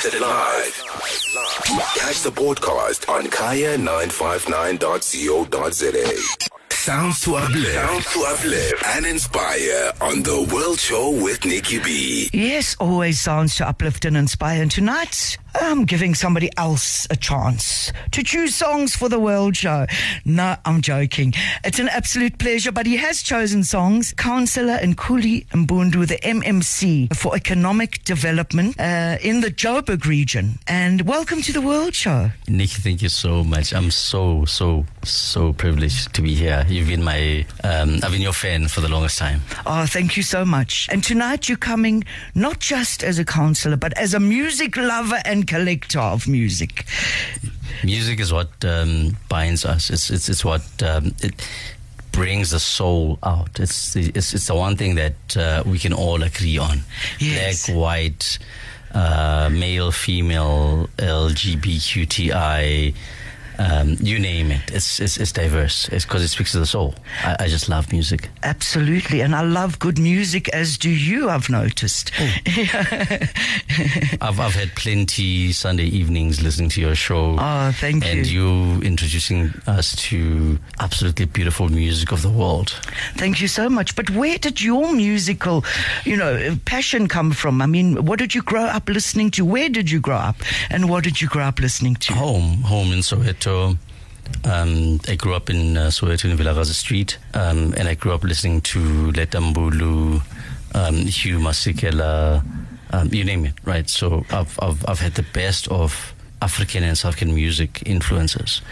Broadcasted live. Catch the broadcast on kaya959.co.za. Sounds to uplift. Sounds to uplift and inspire on the World Show with Nikki B. Yes, always sounds to uplift and inspire. And tonight, I'm giving somebody else a chance to choose songs for the World Show. No, I'm joking. It's an absolute pleasure, but he has chosen songs. Councillor and Nkuli Mbundu, the MMC for Economic Development uh, in the Joburg region. And welcome to the World Show. Nikki, thank you so much. I'm so, so, so privileged to be here. You've been my, um, I've been your fan for the longest time. Oh, thank you so much. And tonight you're coming not just as a councillor, but as a music lover and collector of music. Music is what um, binds us. It's it's it's what um, it brings the soul out. It's the, it's it's the one thing that uh, we can all agree on. Yes. Black, white, uh, male, female, LGBTQI. Um, you name it. It's it's, it's diverse. It's because it speaks to the soul. I, I just love music. Absolutely. And I love good music, as do you, I've noticed. I've I've had plenty Sunday evenings listening to your show. Oh, thank and you. you introducing us to absolutely beautiful music of the world. Thank you so much. But where did your musical, you know, passion come from? I mean, what did you grow up listening to? Where did you grow up? And what did you grow up listening to? Home, home in Soweto. Um, I grew up in uh, Soweto in Vilakazi Street, um, and I grew up listening to Letta Mbulu, um, Hugh Masekela, um, you name it, right? So I've, I've, I've had the best of African and South African music influences.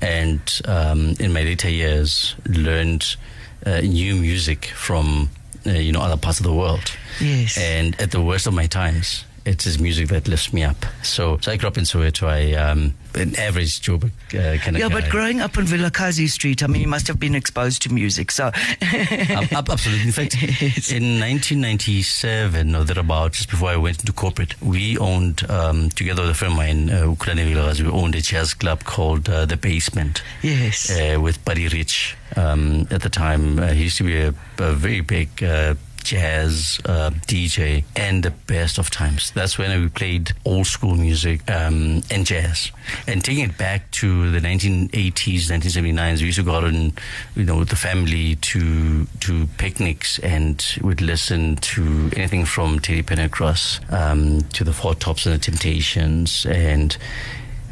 And um, in my later years, learned uh, new music from, uh, you know, other parts of the world. Yes. And at the worst of my times, it is his music that lifts me up. So, so I grew up in Soweto. I um, an average Joburg uh, kind of yeah, guy. but growing up on Vilakazi Street, I mean, you must have been exposed to music. So, Ab- ab- absolutely. In fact, Yes. in 1997 or thereabout, just before I went into corporate, we owned, um, together with a friend of mine, uh, Vilakazi, we owned a jazz club called uh, The Basement. yes. uh, with Buddy Rich um, at the time. Uh, he used to be a, a very big uh, jazz uh, DJ and the best of times. That's when we played old school music um, and jazz. And taking it back to the 1980s, 1979s, we used to go out and, you know, with the family to to picnics and we'd listen to anything from Teddy Pendergrass um, to the Four Tops and the Temptations and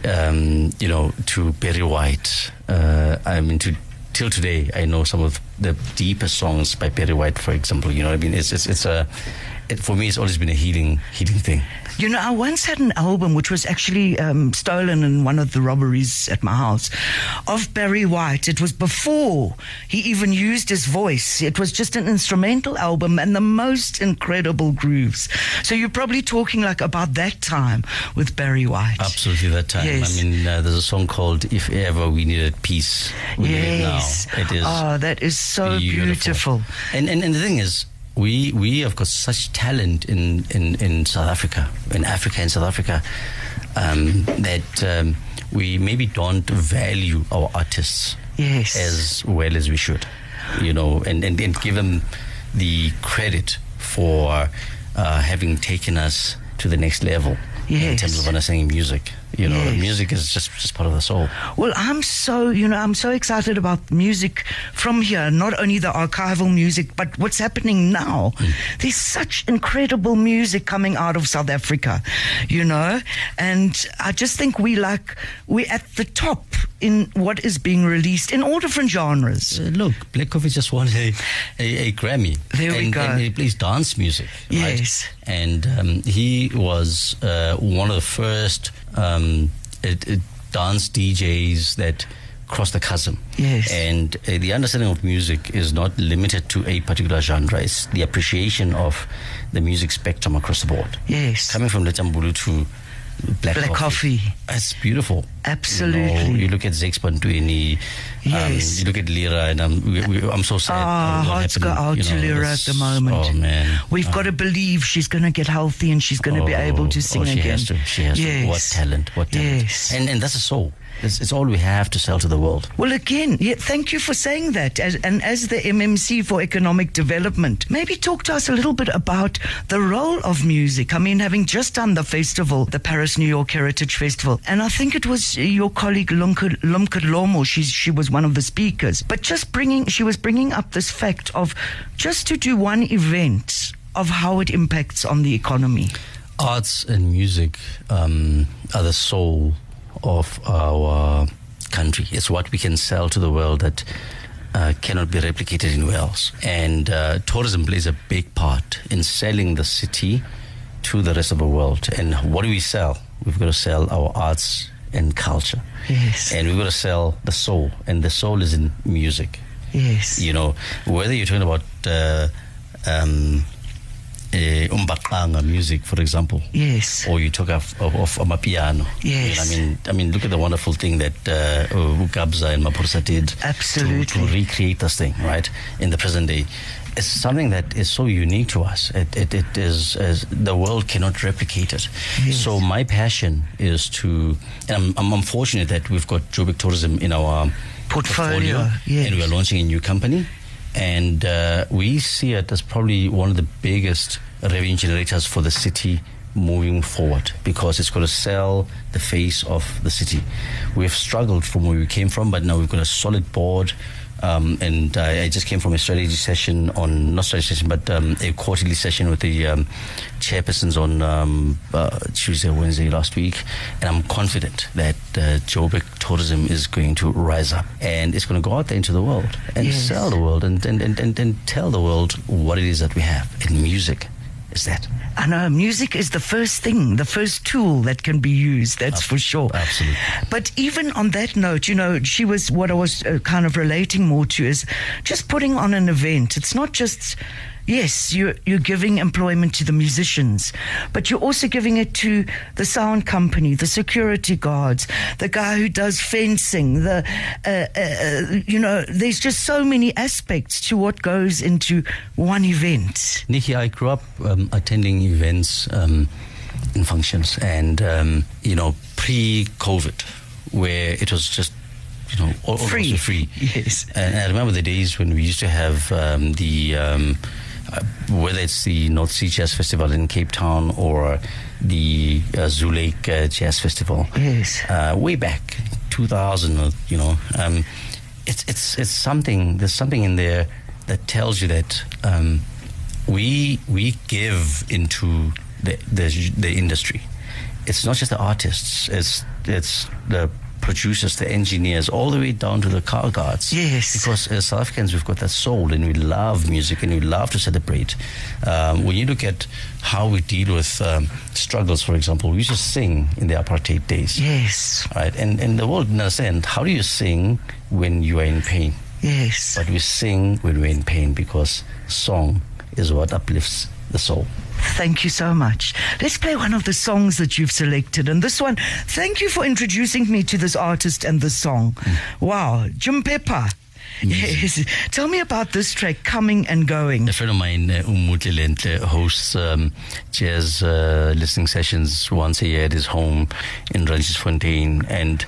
um, you know, to Barry White. Uh, I mean, to till today, I know some of the deepest songs by Barry White, for example. You know, I mean, it's it's it's a it, for me, it's always been a healing healing thing. You know, I once had an album which was actually um, stolen in one of the robberies at my house of Barry White. It was before he even used his voice. It was just an instrumental album and the most incredible grooves. So you're probably talking like about that time with Barry White. Absolutely, that time. Yes. I mean, uh, there's a song called "If Ever We Needed Peace." We Need It Yes. now. It is. Oh, that is so beautiful. And, and and the thing is, we we have got such talent in in, in South Africa, in Africa and South Africa, um, that um, we maybe don't value our artists Yes. as well as we should, you know, and and, and give them the credit for uh, having taken us to the next level in terms of understanding music. You know, Yes. music is just just part of the soul. Well, I'm so, you know, I'm so excited about music from here, not only the archival music, but what's happening now. There's such incredible music coming out of South Africa, you know, and I just think we like, we're at the top in what is being released in all different genres. Uh, look, Black Coffee just won a, a, a Grammy. There we and, go. And he plays dance music. right? Yes. And um, he was uh, one of the first um, it, it dance DJs that cross the chasm. Yes. And uh, the understanding of music is not limited to a particular genre. It's the appreciation of the music spectrum across the board. Yes. Coming from Letta Mbulu to Black, Black coffee. It's beautiful. Absolutely. You, know, you look at Zakes Bantwini, Yes. um, you look at Lira, and I'm, we, we, I'm so sad. Ah, what hearts go out you to Lira at the moment. Oh, man. We've Uh, got to believe she's going to get healthy and she's going to be oh, able to sing oh, she again. Has to, she has yes. to. What talent, what talent. Yes. And, and that's a soul. It's, it's all we have to sell to the world. Well, again, yeah, thank you for saying that. As, and as the MMC for Economic Development, maybe talk to us a little bit about the role of music. I mean, having just done the festival, the Paris New York Heritage Festival, and I think it was your colleague Lumke, Lumke Lomo, she, she was one of the speakers, but just bringing, she was bringing up this fact of just to do one event of how it impacts on the economy. Arts and music um, are the soul of our country. It's what we can sell to the world that uh, cannot be replicated anywhere else. And uh, tourism plays a big part in selling the city to the rest of the world. And what do we sell? We've got to sell our arts and culture. Yes. And we've got to sell the soul. And the soul is in music. Yes. You know, whether you're talking about. Uh, um, uh, umbaqanga music, for example. Yes. Or you talk of, of, of amapiano. Yes. I mean, I mean, look at the wonderful thing that uh, Kabza and Maphorisa did. Absolutely. To, to recreate this thing, right, in the present day. It's something that is so unique to us. It, it, it is, as the world cannot replicate it. Yes. So my passion is to, and I'm, I'm fortunate that we've got Joburg Tourism in our Portfolio, yes. and we are launching a new company and uh, we see it as probably one of the biggest revenue generators for the city moving forward because it's going to sell the face of the city. We've struggled from where we came from, but now we've got a solid board. Um, and I, I just came from a strategy session on not strategy session, but um, a quarterly session with the um, chairpersons on um, uh, Tuesday, Wednesday last week, and I'm confident that uh, Joburg tourism is going to rise up and it's going to go out there into the world and Yes. sell the world and, and, and, and, and tell the world what it is that we have. in music is that. I know music is the first thing, the first tool that can be used, that's for sure. absolutely. But even on that note, you know, she was what I was uh, kind of relating more to is just putting on an event. It's not just. Yes, you're, you're giving employment to the musicians, but you're also giving it to the sound company, the security guards, the guy who does fencing, the, uh, uh, uh, you know, there's just so many aspects to what goes into one event. Nikki, I grew up um, attending events um, and functions, and um, you know, pre-COVID, where it was just you know al- almost Free. free. Yes. And I remember the days when we used to have um, the um, uh, whether it's the North Sea Jazz Festival in Cape Town or the uh, Zoo Lake uh, Jazz Festival. Yes. Uh, way back, 2000, you know, um, it's it's it's something. There's something in there that tells you that um, we we give into the, the the industry. It's not just the artists. It's it's the producers, the engineers, all the way down to the car guards. Yes. Because as South Africans, we've got that soul, and we love music, and we love to celebrate. Um, when you look at how we deal with um, struggles, for example, we used to sing in the apartheid days Yes. right? And and the world didn't understand how do you sing when you are in pain? Yes. But we sing when we're in pain because song is what uplifts the soul. Thank you so much. Let's play one of the songs that you've selected. And this one, thank you for introducing me to this artist and this song. Wow, Jim Pepper. Yes. Tell me about this track, Coming and Going. A friend of mine, uh, Umutle Lentle, hosts um, jazz uh, listening sessions once a year at his home in Randjiesfontein. And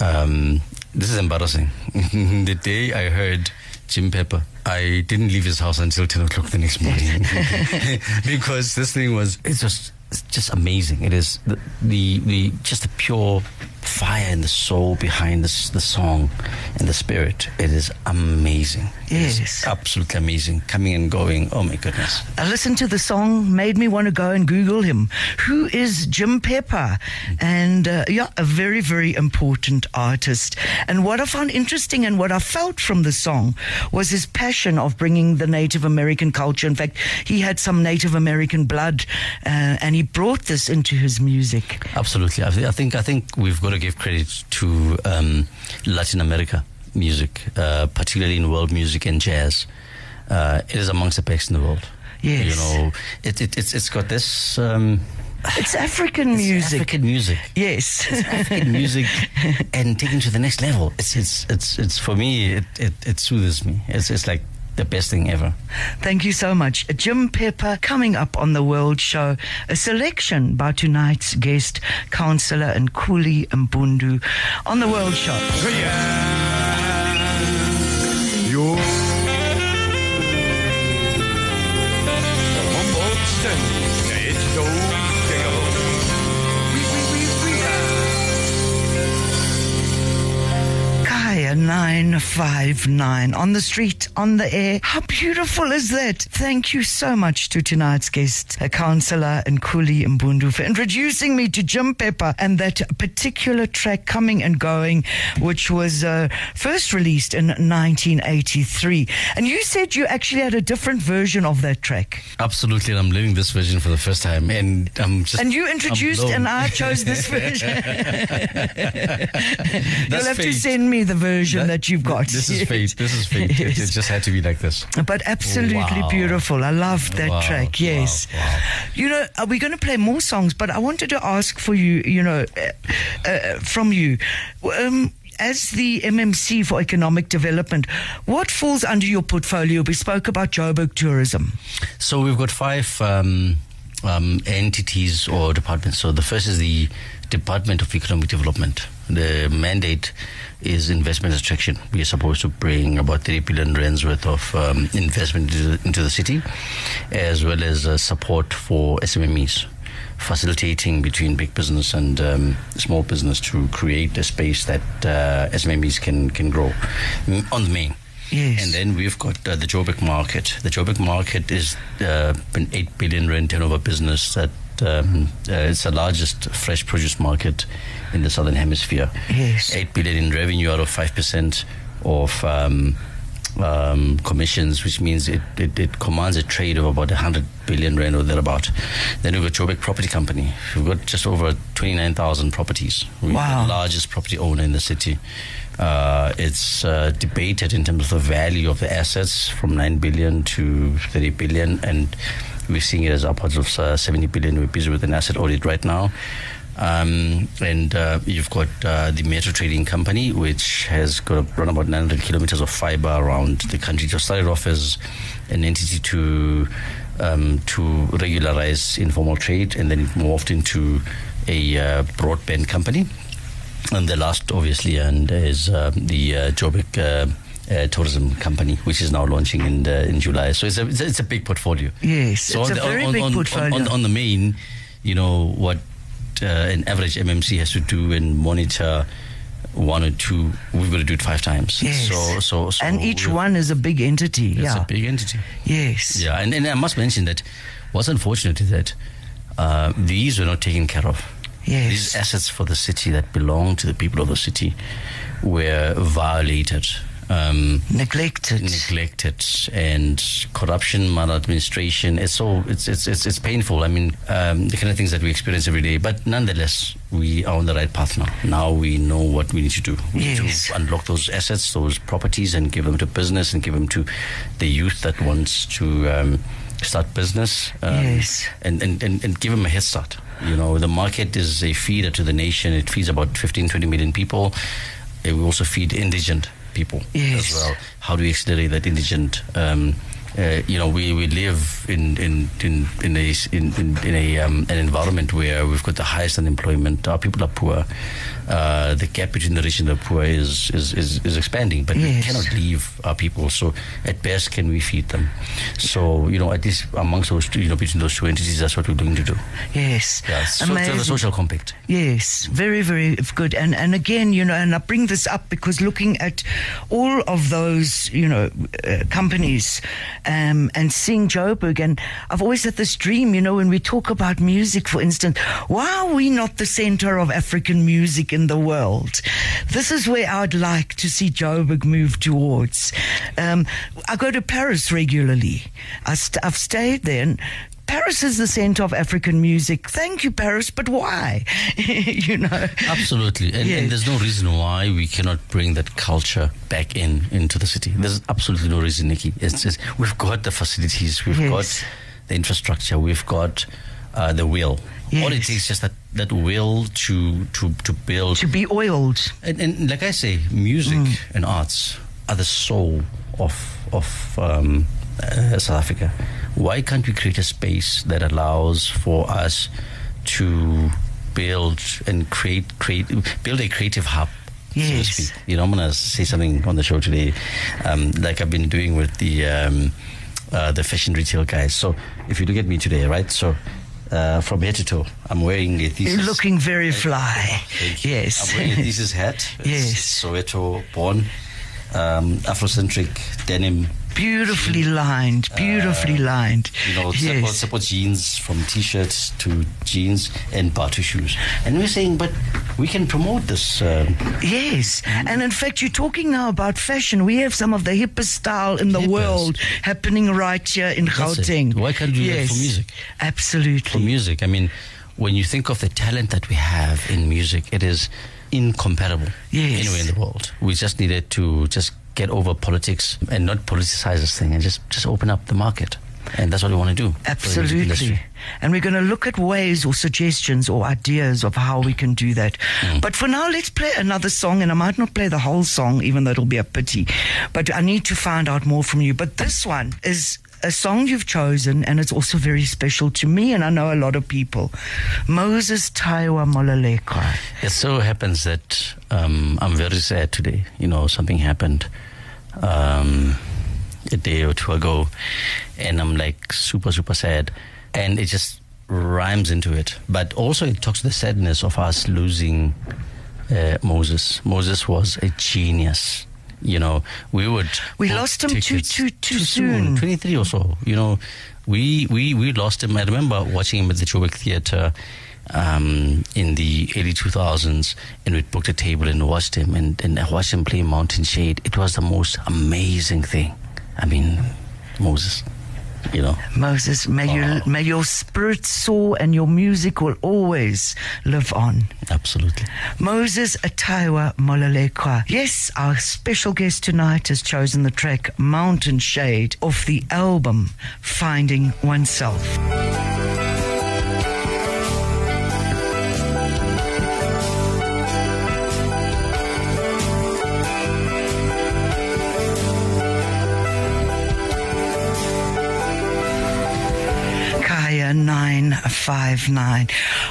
um, this is embarrassing. the day I heard Jim Pepper, I didn't leave his house until 10 o'clock the next morning. because this thing was, it's just, it's just amazing. It is the, the, the just the pure fire and the soul behind this, the song and the spirit. It is amazing. It is Yes. absolutely amazing. Coming and going. Oh my goodness. I listened to the song, made me want to go and Google him. Who is Jim Pepper? And uh, yeah, a very, very important artist. And what I found interesting and what I felt from the song was his passion of bringing the Native American culture. In fact, he had some Native American blood, uh, and he brought this into his music. Absolutely. I think I think we've got to give credit to um, Latin America music, uh, particularly in world music and jazz. Uh, it is amongst the best in the world. Yes. You know, it, it, it's it's got this. Um, It's African it's music. African music. Yes. African music and taken to the next level. It's it's it's it's for me. It it, it soothes me. It's it's like the best thing ever. Thank you so much. Jim Pepper coming up on the World Show. A selection by tonight's guest, Councillor Nkuli Mbundu on the World Show. Kaya 959 on the street, on the air. How beautiful is that? Thank you so much to tonight's guest, a councillor Nkuli Mbundu, for introducing me to Jim Pepper and that particular track coming and going, which was uh, first released in 1983. And you said you actually had a different version of that track. Absolutely, and I'm learning this version for the first time, and I'm just. And you introduced, and I chose this version. You'll have to send me the version that, you've got. This is fate. This is fate. It Yes. Had to be like this. But absolutely Wow. beautiful. I love that Wow, track. Yes. wow. You know, are we going to play more songs? But I wanted to ask for you, you know, uh, uh, from you. Um, as the MMC for Economic Development, what falls under your portfolio? We spoke about Joburg tourism. So we've got five um, um, entities or departments. So the first is the Department of Economic Development. The mandate is investment attraction. We are supposed to bring about 30 billion rands worth of um, investment into the, into the city, as well as uh, support for SMMEs. Facilitating between big business and um, small business to create a space that uh, SMMEs can can grow Mm, on the main. Yes. And then we've got uh, the Joburg market. The Joburg market is uh, an 8 billion rand turnover business that um, uh, it's the largest fresh produce market in the southern hemisphere. Yes. 8 billion in revenue out of 5% of um, um, commissions, which means it, it, it commands a trade of about 100 billion rand or thereabout. Then we've got Joburg Property Company. We've got just over 29,000 properties. We're Wow. the largest property owner in the city. Uh, it's uh, debated in terms of the value of the assets from 9 billion to 30 billion, and we're seeing it as upwards of uh, 70 billion. Busy with an asset audit right now. Um, and uh, you've got uh, the Metro Trading Company, which has got run about 900 kilometers of fiber around the country. It started off as an entity to um, to regularize informal trade, and then it morphed into a uh, broadband company. And the last, obviously, and is um, the uh, Joburg uh, Tourism Company, which is now launching in uh, in July. So it's a it's a, big portfolio. Yes, So it's on a the- very on, big on, portfolio. On, on the main, you know what uh, an average MMC has to do and monitor one or two. We've got to do it five times. Yes. So so, so and each one is a big entity. It's yeah. a big entity. yes. Yeah, and, and I must mention that what's unfortunate is that uh, these were not taken care of. Yes. These assets for the city that belong to the people of the city were violated, um, Neglected. neglected, and corruption, maladministration. It's so it's it's it's, it's painful. I mean, um, the kind of things that we experience every day. But nonetheless, we are on the right path now. Now we know what we need to do. We need to unlock those assets, those properties, and give them to business and give them to the youth that wants to um, start business. um, Yes. And, and, and, and give them a head start. You know, the market is a feeder to the nation. It feeds about 15, 20 million people. It will also feed indigent people Yes. as well. How do we accelerate that indigent? Um, uh, you know, we, we live in in in in a in, in, in a um, an environment where we've got the highest unemployment. Our people are poor. Uh, the gap between the rich and the poor is is, is, is expanding, but we cannot leave our people. So at best, can we feed them? So you know, at least amongst those two, you know, between those two entities, that's what we're going to do. Yes. Yeah, so a social compact. Yes, very, very good. And and again, you know, and I bring this up because looking at all of those, you know, uh, companies, um, and seeing Joburg, and I've always had this dream, you know, when we talk about music, for instance, why are we not the center of African music in the world? This is where I'd like to see Joburg move towards. Um, I go to Paris regularly. I st- I've stayed there. Paris is the center of African music. Thank you, Paris, but why? you know. Absolutely, and, Yes. and there's no reason why we cannot bring that culture back in into the city. There's absolutely no reason, Nikki. It's we've got the facilities, we've Yes. got the infrastructure, we've got uh, the will. All it takes is just that, that will to to to build. To be oiled. And, and like I say, music Mm. and arts are the soul of of um, uh, South Africa. Why can't we create a space that allows for us to build and create create build a creative hub? so to Yes. speak? You know, I'm gonna say something on the show today, um, like I've been doing with the um, uh, the fashion retail guys. So if you look at me today, right? So uh, from head to toe, I'm wearing a thesis. You're looking very fly. Yes. I'm wearing a thesis hat. It's Yes. Soweto born, um, Afrocentric denim. Beautifully lined, beautifully lined. You know, yes. support, support jeans from t-shirts to jeans and Bathu shoes. And we're saying, but we can promote this. Um, Yes, Mm-hmm. and in fact, you're talking now about fashion. We have some of the hippest style in the Hippest. world happening right here in That's it. Gauteng. Why can't we do that for music? Absolutely. for music. I mean, when you think of the talent that we have in music, it is incomparable Yes. anywhere in the world. We just needed to just get over politics and not politicize this thing and just, just open up the market. And that's what we want to do. for the music Absolutely. And we're going to look at ways or suggestions or ideas of how we can do that. Mm. But for now, let's play another song. And I might not play the whole song, even though it'll be a pity. But I need to find out more from you. But this one is a song you've chosen, and it's also very special to me, and I know a lot of people. Moses Taiwa. It so happens that um, I'm very sad today. You know, something happened um, a day or two ago, and I'm like super, super sad. And it just rhymes into it. But also, it talks to the sadness of us losing uh, Moses. Moses was a genius. You know, we would. We lost him too- too- too soon. 23 or so. You know, we, we, we lost him. I remember watching him at the Joburg Theatre um, in the early 2000s, and we booked a table and watched him, and, and I watched him play Mountain Shade. It was the most amazing thing. I mean, Moses, you know. Moses, may, you, Oh. may your spirit soar and your music will always live on. Absolutely. Moses Taiwa Molelekwa. Yes, our special guest tonight has chosen the track Mountain Shade off the album Finding Oneself. Kaya 959.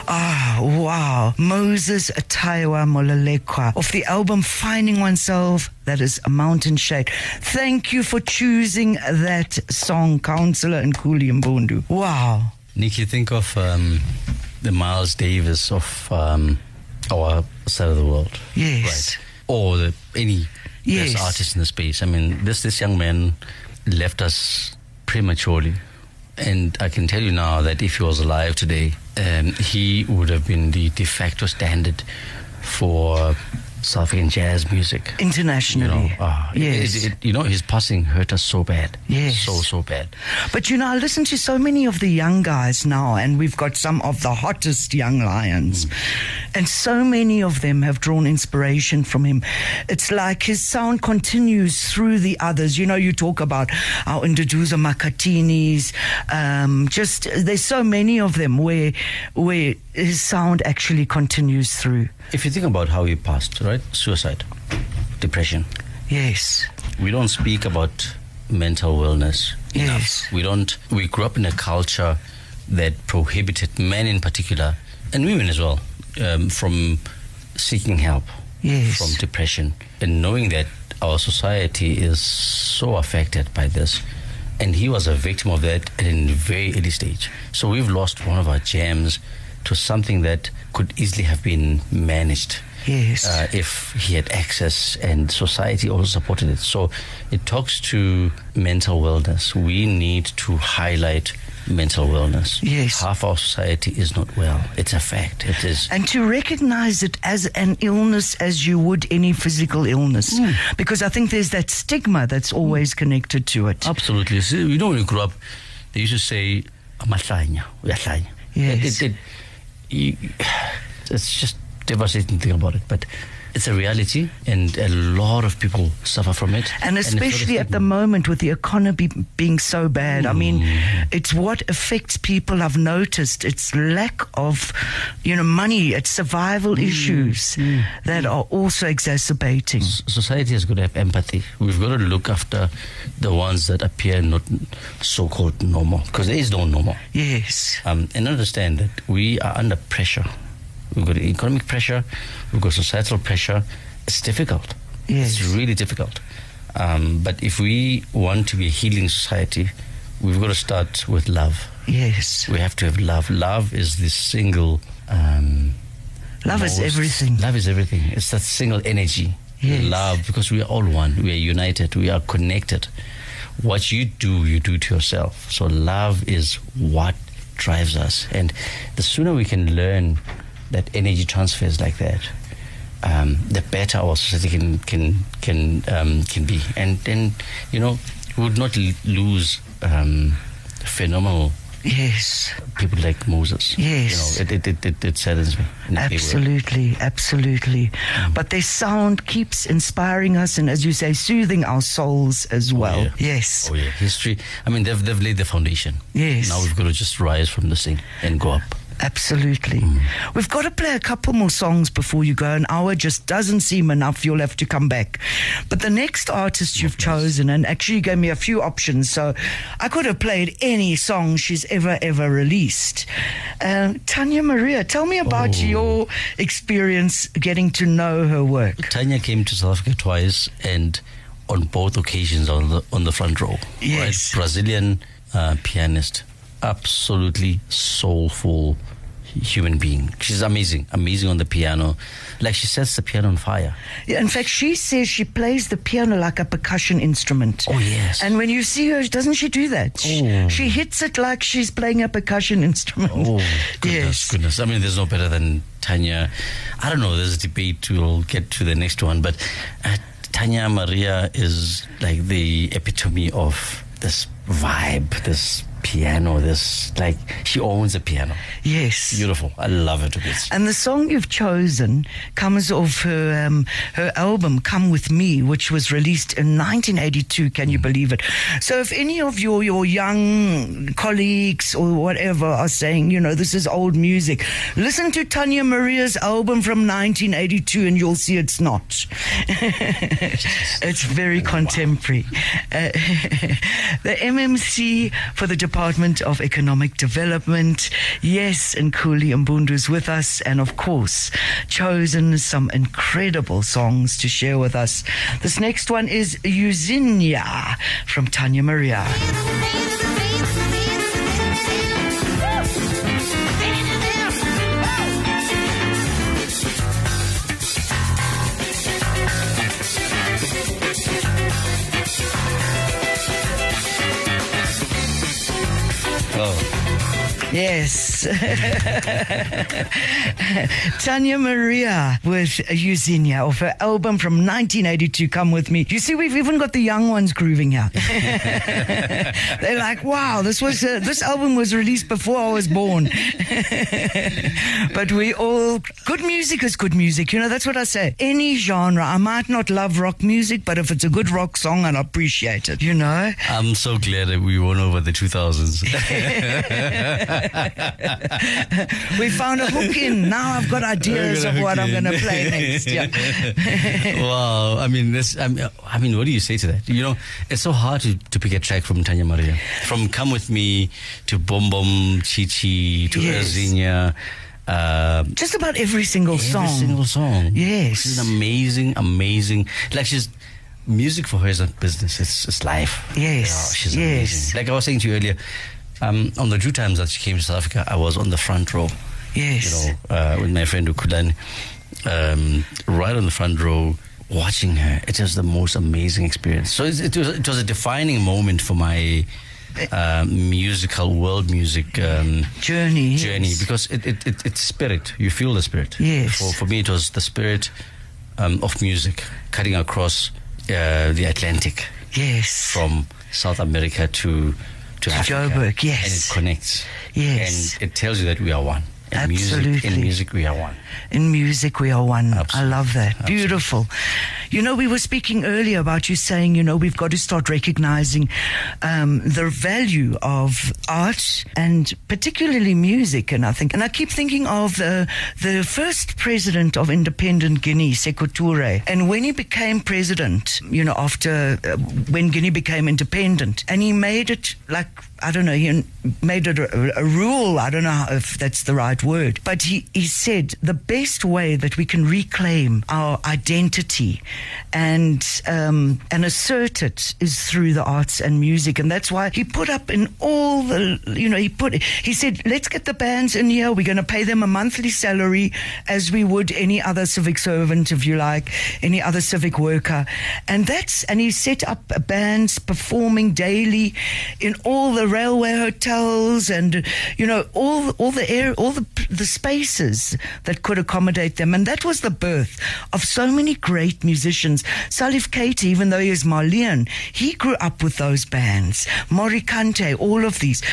Ah, wow. Moses Taiwa Molelekwa off the album Finding Oneself, that is a mountain shade. Thank you for choosing that song, Counselor Nkuli Mbundu. Wow. Nick, you think of um, the Miles Davis of um, our side of the world. Yes. Right. Or the, any Yes. artist in the space. I mean, this, this young man left us prematurely. And I can tell you now that if he was alive today, um, he would have been the de facto standard for South African jazz music. You Internationally. know, ah, it- yes. it- it- you know, his passing hurt us so bad. Yes. So, so bad. But you know, I listen to so many of the young guys now, and we've got some of the hottest young lions. And so many of them have drawn inspiration from him. It's like his sound continues through the others. You know, you talk about our Nduduzo Makhathinis. Um, just there's so many of them where where his sound actually continues through. If you think about how he passed, right? Suicide, depression. Yes. We don't speak about mental wellness. enough. Yes. We don't. We grew up in a culture that prohibited men, in particular, and women as well, um, from seeking help Yes. from depression, and knowing that our society is so affected by this. And he was a victim of that at a very early stage. So we've lost one of our gems to something that could easily have been managed Yes. uh, if he had access and society also supported it. So it talks to mental wellness. We need to highlight mental wellness. Yes. Half our society is not well. It's a fact. It is. and to recognize it as an illness as you would any physical illness Hmm. because i think there's that stigma that's always connected to it Absolutely. See, you know, when you grew up, they used to say, "Amahlanya, uyahlanya." Yes. It, it, you, it's just devastating thing about it. But it's a reality, and a lot of people suffer from it. And it's not a especially at the moment with the economy being so bad. I mean, mm. it's what affects people I've noticed. It's lack of, you know, money. It's survival mm. issues mm. that are also exacerbating. society has got to have empathy. We've got to look after the ones that appear not so-called normal, because there is no normal. Yes. Um, and understand that we are under pressure. We've got economic pressure, we've got societal pressure. It's difficult. Yes. It's really difficult. Um, but if we want to be a healing society, we've got to start with love. Yes. We have to have love. Love is the single. Um, Love is everything. Love is everything. It's that single energy. Yes. Love, because we are all one. We are united. We are connected. What you do, you do to yourself. So love is what drives us. And the sooner we can learn that energy transfers like that, um, the better our society can can can um, can be. And then you know we would not l- lose um, phenomenal Yes. people like Moses. Yes. You know, it, it, it, it, saddens me. in a big way. Absolutely, absolutely. But their sound keeps inspiring us and, as you say, soothing our souls as well. Oh, yeah. Yes. Oh yeah, history. I mean, they've they've laid the foundation. Yes. Now we've got to just rise from the thing and go up. Absolutely. Mm. We've got to play a couple more songs before you go. An hour just doesn't seem enough. You'll have to come back. But the next artist you've chosen, and actually you gave me a few options, so I could have played any song she's ever, ever released. Um, Tania Maria, tell me about Oh. your experience getting to know her work. Tania came to South Africa twice, and on both occasions on the on the front row. Yes. Right? Brazilian uh, pianist, absolutely soulful human being. She's amazing, amazing on the piano. Like she sets the piano on fire. Yeah, in fact, she says she plays the piano like a percussion instrument. Oh, yes. And when you see her, doesn't she do that? She- Oh. She hits it like she's playing a percussion instrument. Oh goodness, yes. goodness! I mean, there's no better than Tania. I don't know. There's a debate. We'll get to the next one, but uh, Tania Maria is like the epitome of this vibe, this piano, this like she owns a piano. Yes. Beautiful. I love it to bits. And the song you've chosen comes off her um, her album "Come with Me," which was released in 1982. Can you believe it? So, if any of your your young colleagues or whatever are saying, you know, this is old music, listen to Tania Maria's album from 1982, and you'll see it's not. it's very contemporary. Uh, the MMC for the Department of Economic Development, yes, Nkuli Mbundu's with us, and of course, chosen some incredible songs to share with us. This next one is Euzinha from Tania Maria. Yes. Tania Maria with Euzinha of her album from 1982, Come With Me. You see, we've even got the young ones grooving here. They're like, wow, this was uh, this album was released before I was born. but we all, good music is good music. You know, that's what I say. Any genre. I might not love rock music, but if it's a good rock song, I'll appreciate it, you know? I'm so glad that we won over the 2000s. We found a hook in. Now I've got ideas of what hook I'm going to play next. Yeah. wow. I mean, this. I mean, I mean, what do you say to that? You know, it's so hard to, to pick a track from Tania Maria. From Come With Me to Bom Bom Chi Chi to Yes. Uh, Just about every single every song. Every single song. Yes. She's amazing, amazing. Like she's. Music for her is not business, it's, it's life. Yes, she's yes. amazing. Like I was saying to you earlier, um, on the two times that she came to South Africa, I was on the front row. Yes. you know, uh, with my friend Ukulan, um, right on the front row, watching her. It was the most amazing experience. So it, it was it was a defining moment for my uh, musical world music um, Journey. yes. journey because it, it, it it's spirit. You feel the spirit. Yes. For for me, it was the spirit um, of music cutting across uh, the Atlantic Yes. from South America to to, Africa. Joburg, yes. and it connects. Yes. and it tells you that we are one. In music, Absolutely. in music, we are one. In music, we are one. I love that. Beautiful. You know, we were speaking earlier about you saying, you know, we've got to start recognizing um, the value of art and particularly music. And I think, and I keep thinking of the, the first president of independent Guinea, Sekou Toure. And when he became president, you know, after uh, when Guinea became independent, and he made it like, I don't know, he made it a, a rule. I don't know if that's the right word. But he, he said the best way that we can reclaim our identity and um, and assert it is through the arts and music. And that's why he put up in all the, you know, he put, he said, let's get the bands in here. We're going to pay them a monthly salary as we would any other civic servant, if you like, any other civic worker. And that's, and he set up bands performing daily in all the railway hotels and, you know, all, all the air, all the, the spaces that could accommodate them. And that was the birth of so many great musicians. Salif Keita, even though he is Malian, he grew up with those bands. Mory Kante, all of these.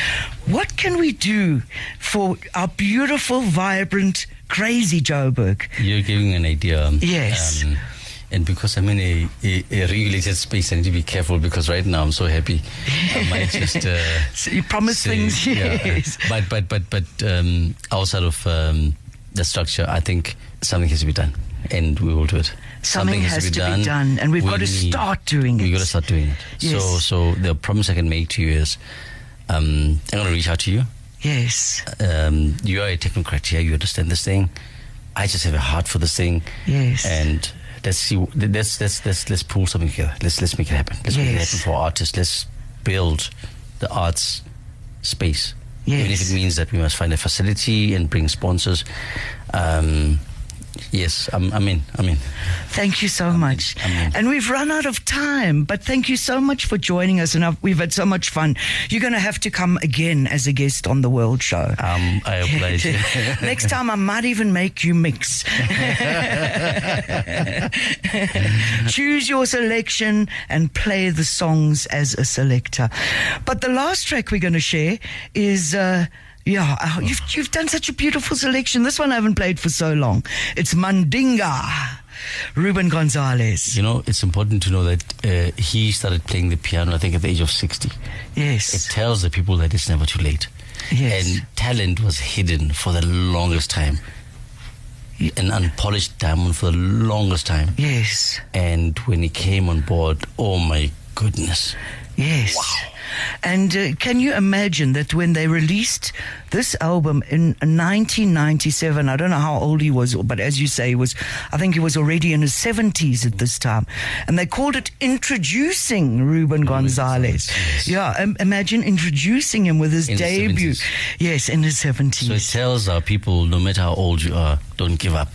What can we do for our beautiful, vibrant, crazy Joburg? You're giving an idea. Yes. Um, and because I'm in a, a, a regulated space, I need to be careful because right now I'm so happy. I might just. Uh, So you promise say- things, yeah. But but but but um, outside of um, the structure, I think something has to be done, and we will do it. Something has to be done, and we've We got to start doing it. We've got to start doing it. Yes. So so the promise I can make to you is, um, I'm going to reach out to you. Yes. Um, you are a technocrat here. You understand this thing. I just have a heart for this thing. Yes. And let's see. Let's let's let's let's pull something together. Let's let's make it happen. Let's make it happen for artists. Let's build the arts space. Yes. Even if it means that we must find a facility and bring sponsors. Um, yes, I'm, I'm in. I'm in. Thank you so much. I'm in. And we've run out of time, but thank you so much for joining us. And I've, we've had so much fun. You're going to have to come again as a guest on the World Show. Um, I oblige. Next time, I might even make you mix. Choose your selection and play the songs as a selector. But the last track we're going to share is. Uh, yeah, uh, you've, you've done such a beautiful selection. This one I haven't played for so long. It's Mandinga, Ruben Gonzalez. You know, it's important to know that uh, he started playing the piano, I think, at the age of 60. Yes. It tells the people that it's never too late. Yes. And talent was hidden for the longest time. An unpolished diamond for the longest time. Yes. And when he came on board, oh my goodness. Yes. And uh, can you imagine that when they released this album in 1997, I don't know how old he was, but as you say, he was, I think he was already in his 70s at this time. And they called it Introducing Ruben Gonzalez. yes. Yeah, um, imagine introducing him with his In debut. 70s. Yes, in his 70s. So it tells our people, no matter how old you are, don't give up.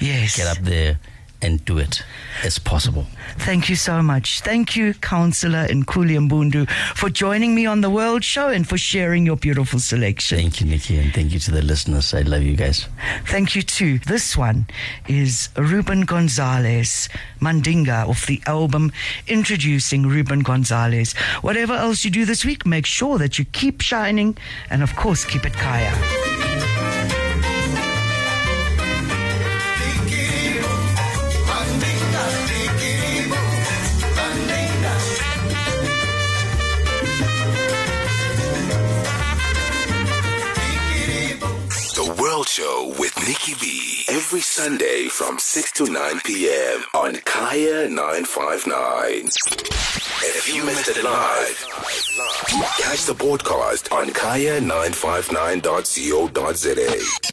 yes. Get up there and do it. as possible. Thank you so much. Thank you, Councillor Nkuli Mbundu, for joining me on the World Show and for sharing your beautiful selection. Thank you, Nikki, and thank you to the listeners. I love you guys. Thank you too. This one is Ruben Gonzalez, Mandinga, of the album introducing Ruben Gonzalez. Whatever else you do this week, make sure that you keep shining and, of course, keep it Kaya. Show with Nikki B. Every Sunday from 6 to 9 p.m. on Kaya 959. And if you missed it live, catch the broadcast on kaya959.co.za.